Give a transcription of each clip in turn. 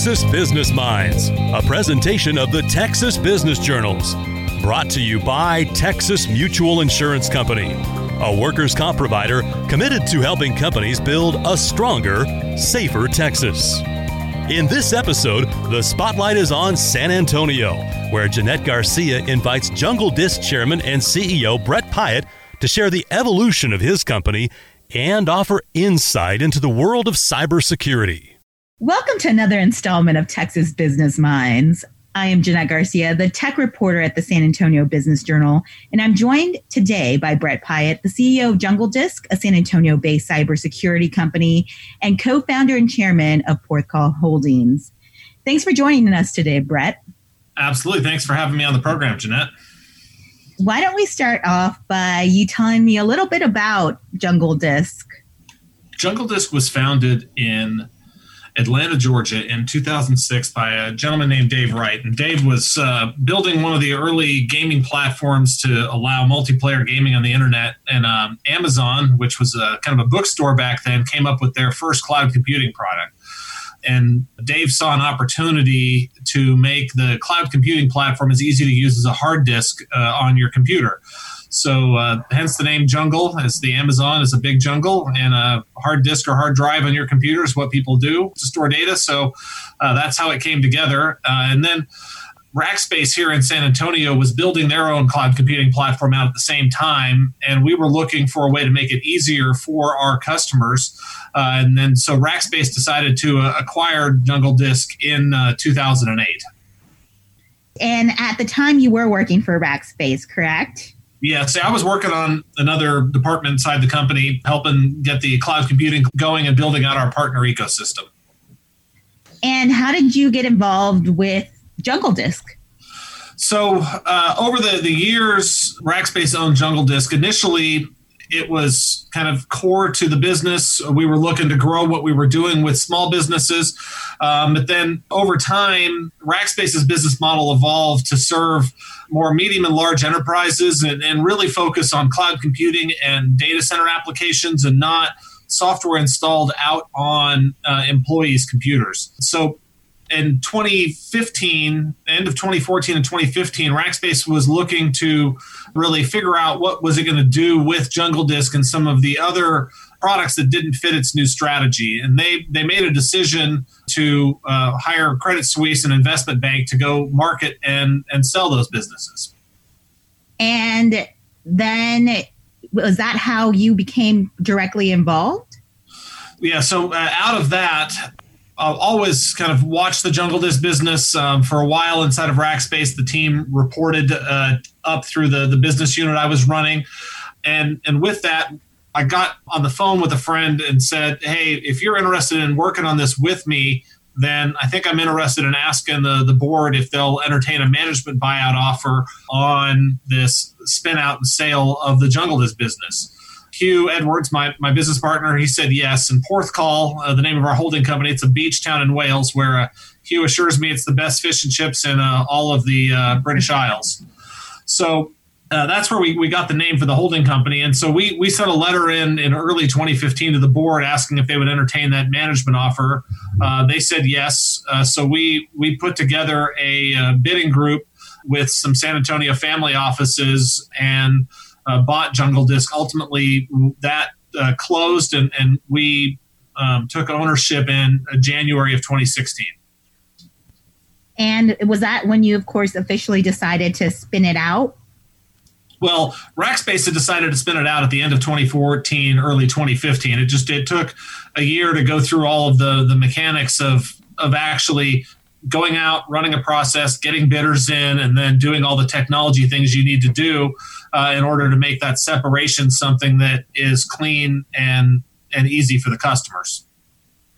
Texas Business Minds, a presentation of the Texas Business Journals. Brought to you by Texas Mutual Insurance Company, a workers' comp provider committed to helping companies build a stronger, safer Texas. In this episode, the spotlight is on San Antonio, where Jeanette Garcia invites Jungle Disk chairman and CEO Brett Pyatt to share the evolution of his company and offer insight into the world of cybersecurity. Welcome to another installment of Texas Business Minds. I am Jeanette Garcia, the tech reporter at the San Antonio Business Journal, and I'm joined today by Brett Pyatt, the CEO of Jungle Disk, a San Antonio based cybersecurity company, and co founder and chairman of Porthcawl Holdings. Thanks for joining us today, Brett. Absolutely. Thanks for having me on the program, Jeanette. Why don't we start off by you telling me a little bit about Jungle Disk? Jungle Disk was founded in Atlanta, Georgia, in 2006 by a gentleman named Dave Wright. And Dave was uh, building one of the early gaming platforms to allow multiplayer gaming on the internet. And um, Amazon, which was a kind of a bookstore back then, came up with their first cloud computing product. And Dave saw an opportunity to make the cloud computing platform as easy to use as a hard disk uh, on your computer. So, uh, hence the name Jungle, as the Amazon is a big jungle, and a hard disk or hard drive on your computer is what people do to store data. So, uh, that's how it came together. Uh, and then Rackspace here in San Antonio was building their own cloud computing platform out at the same time, and we were looking for a way to make it easier for our customers. Uh, and then, so Rackspace decided to uh, acquire Jungle Disk in uh, 2008. And at the time, you were working for Rackspace, correct? Yeah, see, I was working on another department inside the company, helping get the cloud computing going and building out our partner ecosystem. And how did you get involved with Jungle Disk? So, uh, over the, the years, Rackspace owned Jungle Disk. Initially, it was kind of core to the business. We were looking to grow what we were doing with small businesses. Um, but then over time, Rackspace's business model evolved to serve more medium and large enterprises and, and really focus on cloud computing and data center applications and not software installed out on uh, employees' computers. So in 2015, end of 2014 and 2015, Rackspace was looking to really figure out what was it going to do with Jungle Disk and some of the other products that didn't fit its new strategy. And they they made a decision to uh, hire Credit Suisse, an investment bank, to go market and and sell those businesses. And then was that how you became directly involved? Yeah. So uh, out of that, I've always kind of watched the Jungle Disk business um, for a while inside of Rackspace. The team reported uh, up through the, the business unit I was running. And, and with that, I got on the phone with a friend and said, Hey, if you're interested in working on this with me, then I think I'm interested in asking the, the board if they'll entertain a management buyout offer on this spin out and sale of the Jungle Disk business. Hugh Edwards, my, my business partner, he said yes. And Porthcawl, uh, the name of our holding company, it's a beach town in Wales where uh, Hugh assures me it's the best fish and chips in uh, all of the uh, British Isles. So uh, that's where we, we got the name for the holding company. And so we, we sent a letter in in early 2015 to the board asking if they would entertain that management offer. Uh, they said yes. so we, we put together a bidding group with some San Antonio family offices and uh, bought Jungle Disk. Ultimately, that uh, closed, and, and we um, took ownership in uh, January of 2016. And was that when you, of course, officially decided to spin it out? Well, Rackspace had decided to spin it out at the end of 2014, early 2015. It just it took a year to go through all of the the mechanics of of actually going out, running a process, getting bidders in, and then doing all the technology things you need to do uh, in order to make that separation something that is clean and and easy for the customers.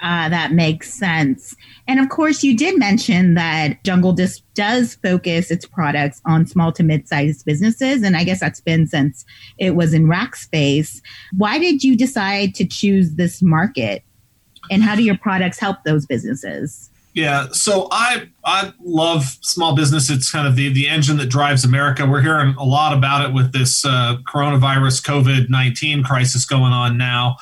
Uh, that makes sense. And of course, you did mention that Jungle Disk does focus its products on small to mid sized businesses. And I guess that's been since it was in Rackspace. Why did you decide to choose this market? And how do your products help those businesses? Yeah, so I I love small business. It's kind of the the engine that drives America. We're hearing a lot about it with this uh, coronavirus COVID nineteen crisis going on now.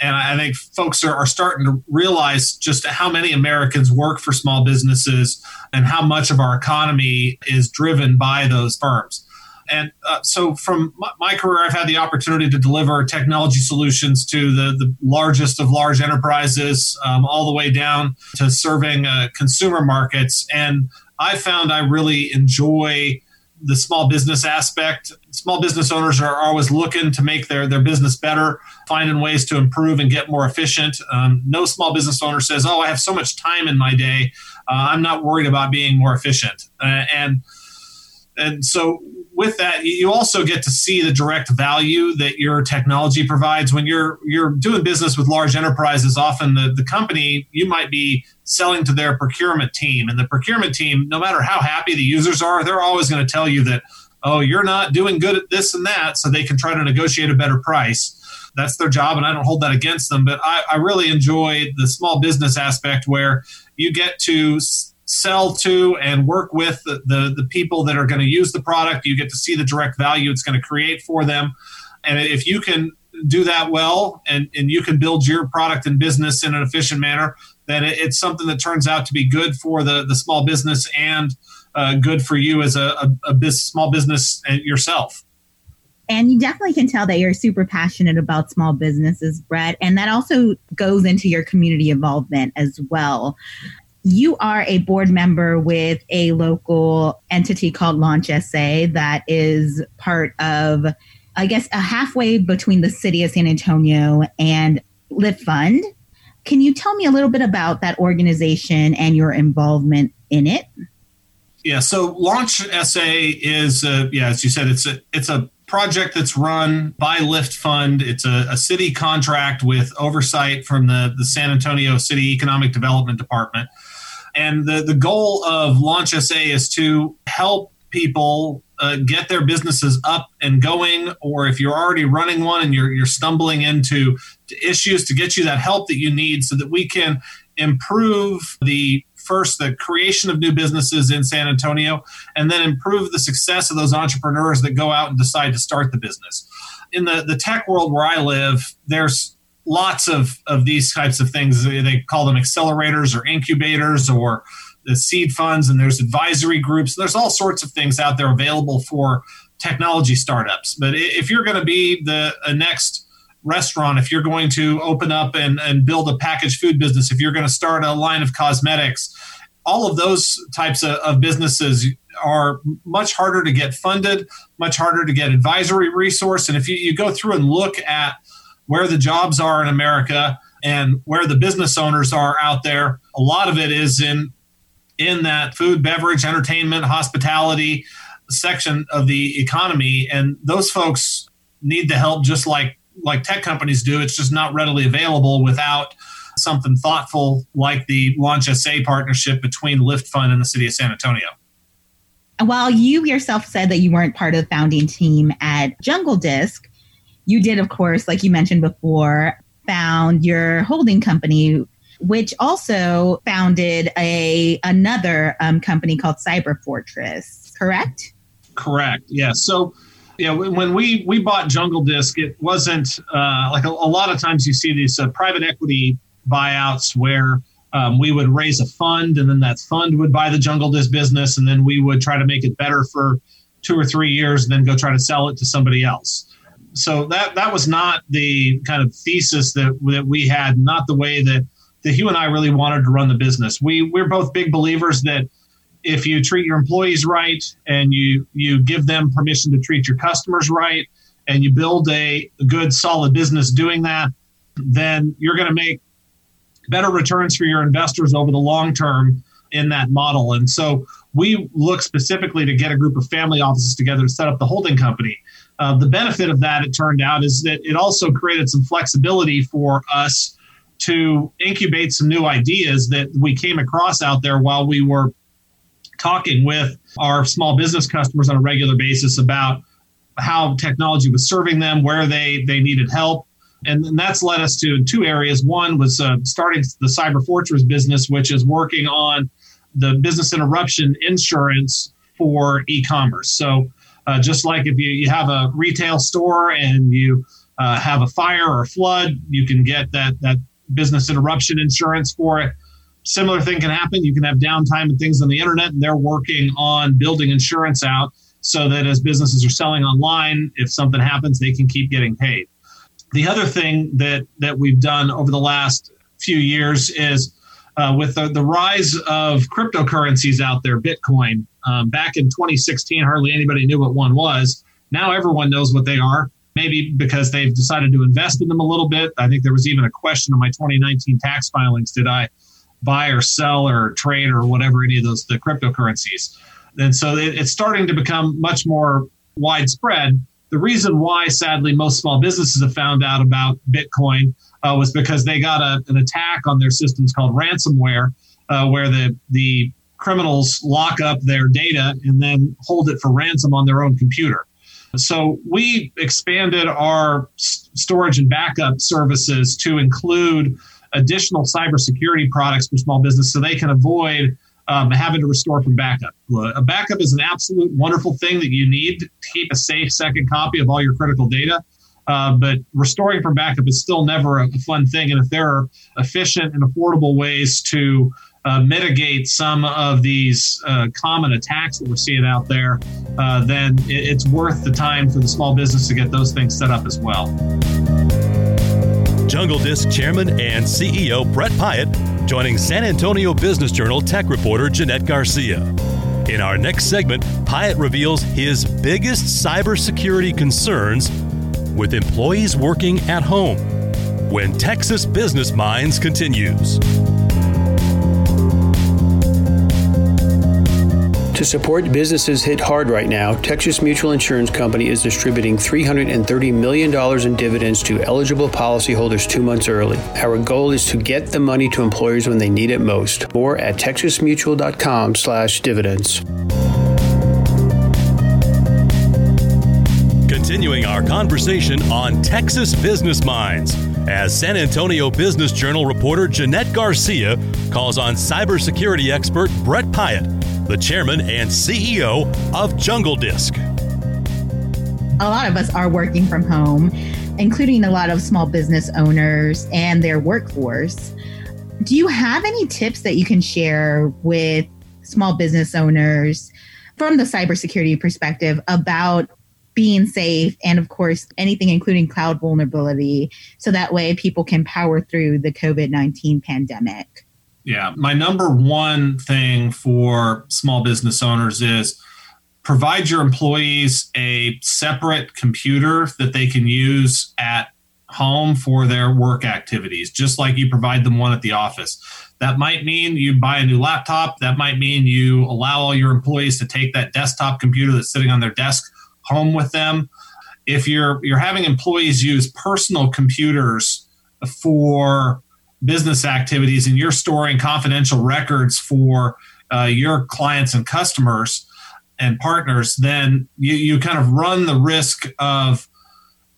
And I think folks are, are starting to realize just how many Americans work for small businesses and how much of our economy is driven by those firms. And uh, so, from my career, I've had the opportunity to deliver technology solutions to the, the largest of large enterprises, um, all the way down to serving uh, consumer markets. And I found I really enjoy the small business aspect. Small business owners are always looking to make their, their business better, finding ways to improve and get more efficient. Um, no small business owner says, Oh, I have so much time in my day. Uh, I'm not worried about being more efficient. Uh, and and so with that, you also get to see the direct value that your technology provides. When you're you're doing business with large enterprises, often the, the company you might be selling to their procurement team. And the procurement team, no matter how happy the users are, they're always going to tell you that, oh, you're not doing good at this and that, so they can try to negotiate a better price. That's their job, and I don't hold that against them. But I, I really enjoy the small business aspect where you get to sell to and work with the, the, the people that are going to use the product. You get to see the direct value it's going to create for them. And if you can do that well and, and you can build your product and business in an efficient manner, then it, it's something that turns out to be good for the, the small business and uh, good for you as a, a, a business, small business yourself. And you definitely can tell that you're super passionate about small businesses, Brett. And that also goes into your community involvement as well you are a board member with a local entity called Launch SA that is part of, I guess, a halfway between the city of San Antonio and Lift Fund. Can you tell me a little bit about that organization and your involvement in it? Yeah, so Launch SA is, uh, yeah, as you said, it's a it's a project that's run by Lift Fund. It's a, a, city contract with oversight from the, the San Antonio City Economic Development Department. And the, the goal of Launch SA is to help people uh, get their businesses up and going, or if you're already running one and you're, you're stumbling into issues, to get you that help that you need so that we can improve the first the creation of new businesses in San Antonio, and then improve the success of those entrepreneurs that go out and decide to start the business. In the, the tech world where I live, there's lots of, of these types of things. They call them accelerators or incubators or the seed funds, and there's advisory groups. There's all sorts of things out there available for technology startups. But if you're going to be the next restaurant, if you're going to open up and, and build a packaged food business, if you're going to start a line of cosmetics, all of those types of, of businesses are much harder to get funded, much harder to get advisory resource. And if you, you go through and look at where the jobs are in America and where the business owners are out there. A lot of it is in in that food, beverage, entertainment, hospitality section of the economy, and those folks need the help just like like tech companies do. It's just not readily available without something thoughtful like the Launch SA partnership between Lift Fund and the City of San Antonio. While you yourself said that you weren't part of the founding team at Jungle Disk, you did, of course, like you mentioned before, found your holding company, which also founded a another um, company called Cyber Fortress. Correct? Correct. Yeah. So yeah, when we we bought Jungle Disk, it wasn't uh, like a, a, lot of times you see these uh, private equity buyouts where um, we would raise a fund, and then that fund would buy the Jungle Disk business, and then we would try to make it better for two or three years, and then go try to sell it to somebody else so that that was not the kind of thesis that that we had, not the way that that Hugh and I really wanted to run the business. We we're both big believers that if you treat your employees right and you you give them permission to treat your customers right and you build a, good solid business doing that, then you're going to make better returns for your investors over the long term in that model. And so we look specifically to get a group of family offices together to set up the holding company. Uh, the benefit of that, it turned out, is that it also created some flexibility for us to incubate some new ideas that we came across out there while we were talking with our small business customers on a regular basis about how technology was serving them, where they they needed help, and, and that's led us to two areas. One was uh, starting the Cyber Fortress business, which is working on the business interruption insurance for e-commerce. So uh, just like if you, you have a retail store and you uh, have a fire or a flood, you can get that that business interruption insurance for it. Similar thing can happen. You can have downtime and things on the internet, and they're working on building insurance out so that as businesses are selling online, if something happens, they can keep getting paid. The other thing that that we've done over the last few years is uh, with the, the, rise of cryptocurrencies out there, Bitcoin. Um, back in 2016, hardly anybody knew what one was. Now everyone knows what they are. Maybe because they've decided to invest in them a little bit. I think there was even a question in my 2019 tax filings: Did I buy or sell or trade or whatever any of those the cryptocurrencies? And so it, it's starting to become much more widespread. The reason why, sadly, most small businesses have found out about Bitcoin uh, was because they got a, an attack on their systems called ransomware, uh, where the the criminals lock up their data and then hold it for ransom on their own computer. So we expanded our storage and backup services to include additional cybersecurity products for small business so they can avoid um, having to restore from backup. A backup is an absolute wonderful thing that you need to keep a safe second copy of all your critical data. Uh, but restoring from backup is still never a fun thing. And if there are efficient and affordable ways to uh, mitigate some of these uh, common attacks that we're seeing out there, uh, then it's worth the time for the small business to get those things set up as well. Jungle Disk Chairman and CEO Brett Pyatt joining San Antonio Business Journal tech reporter Jeanette Garcia. In our next segment, Pyatt reveals his biggest cybersecurity concerns with employees working at home when Texas Business Minds continues. To support businesses hit hard right now, Texas Mutual Insurance Company is distributing $330 million in dividends to eligible policyholders two months early. Our goal is to get the money to employers when they need it most. More at texasmutual.com slash dividends. Continuing our conversation on Texas Business Minds as San Antonio Business Journal reporter Jeanette Garcia calls on cybersecurity expert Brett Pyatt the chairman and CEO of Jungle Disk. A lot of us are working from home, including a lot of small business owners and their workforce. Do you have any tips that you can share with small business owners from the cybersecurity perspective about being safe and of course anything including cloud vulnerability so that way people can power through the covid-19 pandemic yeah. My number one thing for small business owners is provide your employees a separate computer that they can use at home for their work activities, just like you provide them one at the office. That might mean you buy a new laptop. That might mean you allow all your employees to take that desktop computer that's sitting on their desk home with them. If you're you're having employees use personal computers for business activities and you're storing confidential records for uh, your clients and customers and partners, then you, you kind of run the risk of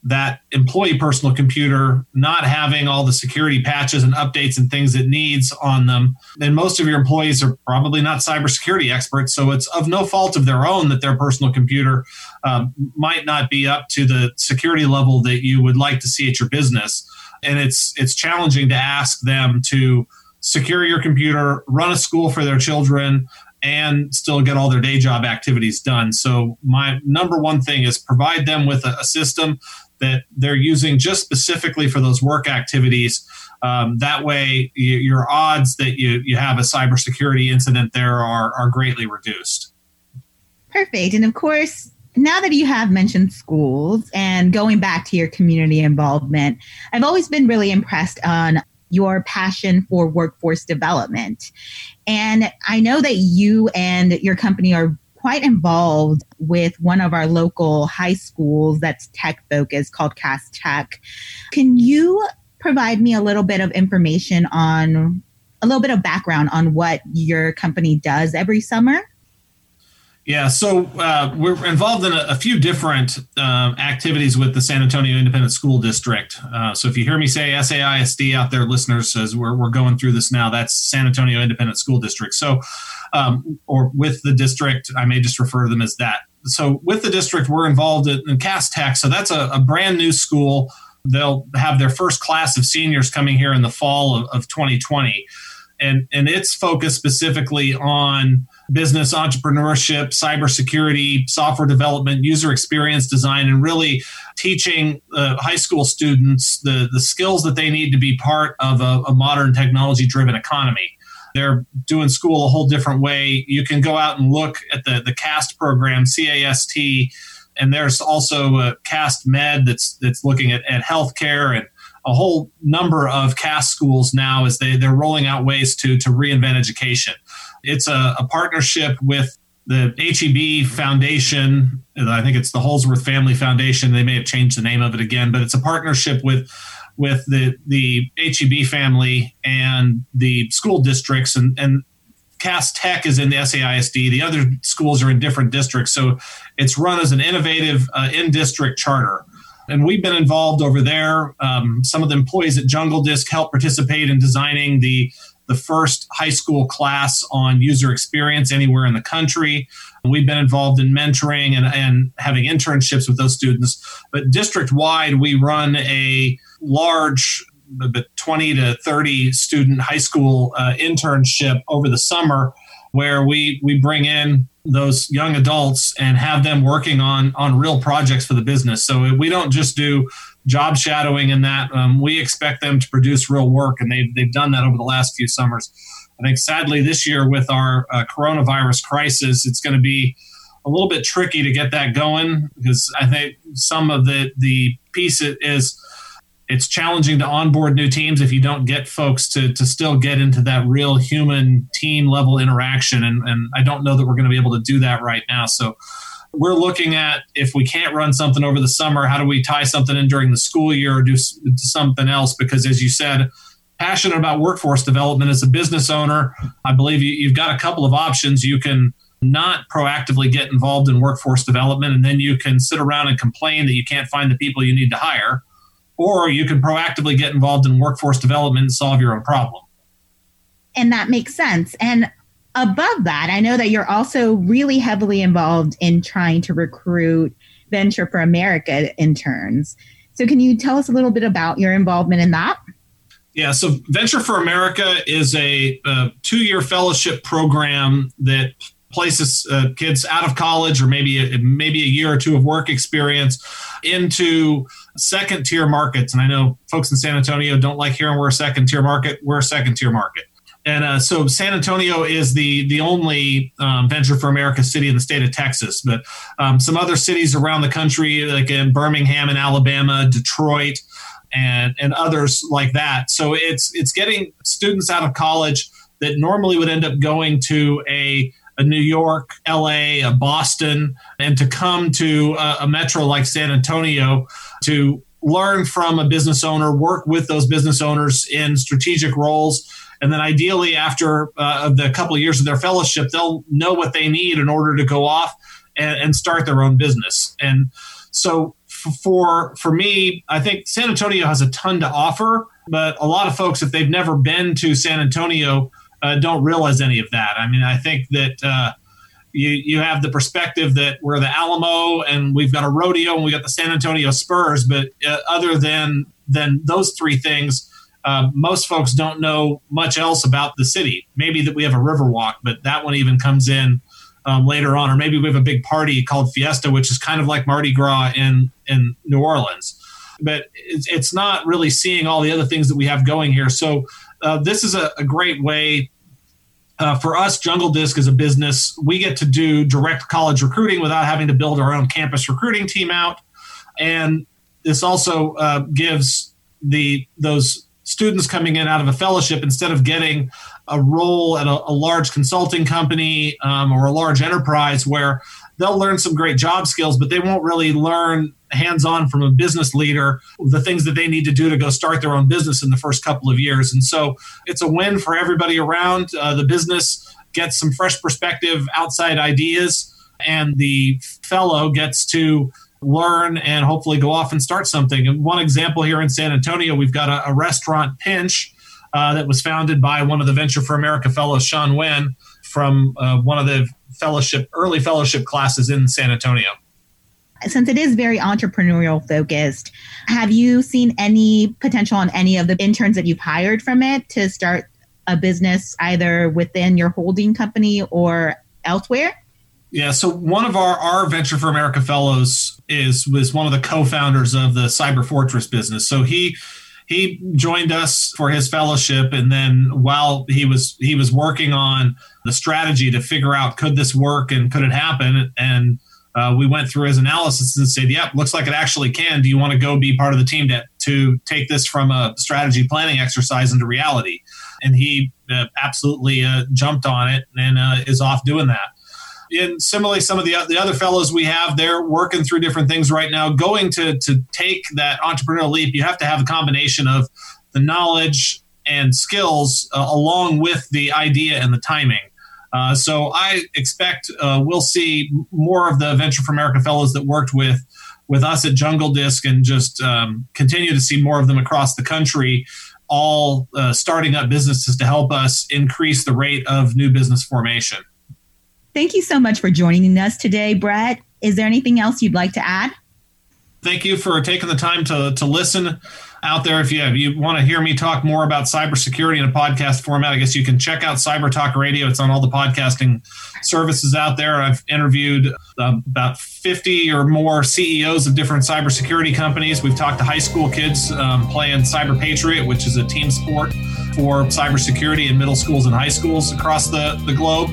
that employee personal computer not having all the security patches and updates and things it needs on them. And most of your employees are probably not cybersecurity experts, so it's of no fault of their own that their personal computer um, might not be up to the security level that you would like to see at your business and it's it's challenging to ask them to secure your computer, run a school for their children, and still get all their day job activities done. So my number one thing is provide them with a, a system that they're using just specifically for those work activities. Um, that way, you, your odds that you, you have a cybersecurity incident there are, are greatly reduced. Perfect. And of course, now that you have mentioned schools and going back to your community involvement, I've always been really impressed on your passion for workforce development. And I know that you and your company are quite involved with one of our local high schools that's tech focused called Cast Tech. Can you provide me a little bit of information on a little bit of background on what your company does every summer? Yeah, so uh, we're involved in a, a few different um, activities with the San Antonio Independent School District. Uh, so if you hear me say SAISD out there, listeners, as we're, we're going through this now, that's San Antonio Independent School District. So, um, or with the district, I may just refer to them as that. So with the district, we're involved in, in CAST Tech. So that's a, a brand new school they'll have their first class of seniors coming here in the fall of, of 2020. And, and it's focused specifically on business entrepreneurship, cybersecurity, software development, user experience design, and really teaching uh, high school students the, the skills that they need to be part of a, a modern technology driven economy. They're doing school a whole different way. You can go out and look at the, the CAST program, C A S T, and there's also a CAST Med that's that's looking at, at healthcare and a whole number of CAST schools now as they, they're rolling out ways to, to reinvent education. It's a, a partnership with the HEB Foundation. I think it's the Holdsworth Family Foundation. They may have changed the name of it again, but it's a partnership with with the the HEB family and the school districts and and CAST Tech is in the SAISD. The other schools are in different districts, so it's run as an innovative uh, in-district charter. And we've been involved over there. Um, some of the employees at Jungle Disk help participate in designing the the first high school class on user experience anywhere in the country. We've been involved in mentoring and, and having internships with those students. But district wide, we run a large 20 to 30 student high school uh, internship over the summer where we we bring in those young adults and have them working on on real projects for the business. So we don't just do job shadowing in that um, we expect them to produce real work and they've, they've done that over the last few summers. I think sadly this year with our uh, coronavirus crisis it's going to be a little bit tricky to get that going because i think some of the the piece is it's challenging to onboard new teams if you don't get folks to, to still get into that real human team level interaction. And, and I don't know that we're going to be able to do that right now. So we're looking at if we can't run something over the summer, how do we tie something in during the school year or do, something else? Because as you said, passionate about workforce development as a business owner, I believe you, you've got a couple of options. You can not proactively get involved in workforce development, and then you can sit around and complain that you can't find the people you need to hire or you can proactively get involved in workforce development and solve your own problem. And that makes sense. And above that, I know that you're also really heavily involved in trying to recruit Venture for America interns. So, can you tell us a little bit about your involvement in that? Yeah, so Venture for America is a, uh, a two year fellowship program that places uh, kids out of college or maybe a, maybe a year or two of work experience into second tier markets. And I know folks in San Antonio don't like hearing we're a second tier market. We're a second tier market. And uh, so San Antonio is the the only um, Venture for America city in the state of Texas, but um, some other cities around the country, like in Birmingham in Alabama, Detroit, and and others like that. So it's it's getting students out of college that normally would end up going to a a New York, LA, a Boston, and to come to a, a metro like San Antonio to learn from a business owner, work with those business owners in strategic roles. And then ideally, after uh, the couple of years of their fellowship, they'll know what they need in order to go off and, and start their own business. And so for for me, I think San Antonio has a ton to offer, but a lot of folks, if they've never been to San Antonio, uh, don't realize any of that. I mean, I think that uh, you you have the perspective that we're the Alamo and we've got a rodeo and we got the San Antonio Spurs, but uh, other than than those three things. Uh, most folks don't know much else about the city. Maybe that we have a river walk, but that one even comes in um, later on. Or maybe we have a big party called Fiesta, which is kind of like Mardi Gras in in New Orleans. But it's, it's not really seeing all the other things that we have going here. So uh, this is a, a great way uh, for us, Jungle Disk is a business. We get to do direct college recruiting without having to build our own campus recruiting team out, and this also uh, gives the those students coming in out of a fellowship instead of getting a role at a, a large consulting company um, or a large enterprise where they'll learn some great job skills, but they won't really learn hands on from a business leader the things that they need to do to go start their own business in the first couple of years. And so it's a win for everybody around. Uh, the business gets some fresh perspective, outside ideas, and the fellow gets to learn and hopefully go off and start something. And one example here in San Antonio, we've got a, a restaurant pinch. Uh, that was founded by one of the Venture for America fellows, Sean Wen, from uh, one of the fellowship early fellowship classes in San Antonio. Since it is very entrepreneurial focused, have you seen any potential on any of the interns that you've hired from it to start a business either within your holding company or elsewhere? Yeah, so one of our, our Venture for America fellows is was one of the co-founders of the Cyber Fortress business. So he he joined us for his fellowship and then while he was he was working on the strategy to figure out could this work and could it happen and uh, we went through his analysis and said, "Yep, looks like it actually can. Do you want to go be part of the team to to take this from a strategy planning exercise into reality?" And he uh, absolutely uh, jumped on it and uh, is off doing that and similarly, some of the, the other fellows we have, they're working through different things right now. Going to, to take that entrepreneurial leap, you have to have a combination of the knowledge and skills uh, along with the idea and the timing. Uh, so I expect uh, we'll see more of the Venture for America fellows that worked with with us at Jungle Disk and just um, continue to see more of them across the country, all uh, starting up businesses to help us increase the rate of new business formation. Thank you so much for joining us today, Brett. Is there anything else you'd like to add? Thank you for taking the time to, to listen out there. If you, if you want to hear me talk more about cybersecurity in a podcast format, I guess you can check out Cyber Talk Radio. It's on all the podcasting services out there. I've interviewed uh, about 50 or more CEOs of different cybersecurity companies. We've talked to high school kids um, playing Cyber Patriot, which is a team sport for cybersecurity in middle schools and high schools across the, the globe.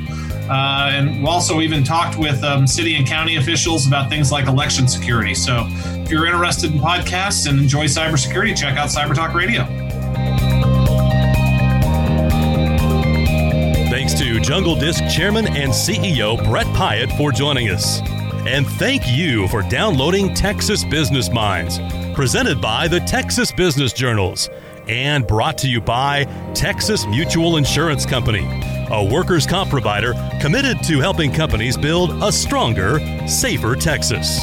Uh, and we also even talked with um, city and county officials about things like election security. So if you're interested in podcasts and enjoy cybersecurity, check out Cyber Talk Radio. Thanks to Jungle Disk Chairman and CEO Brett Pyatt for joining us. And thank you for downloading Texas Business Minds, presented by the Texas Business Journals and brought to you by Texas Mutual Insurance Company, a workers' comp provider committed to helping companies build a stronger, safer Texas.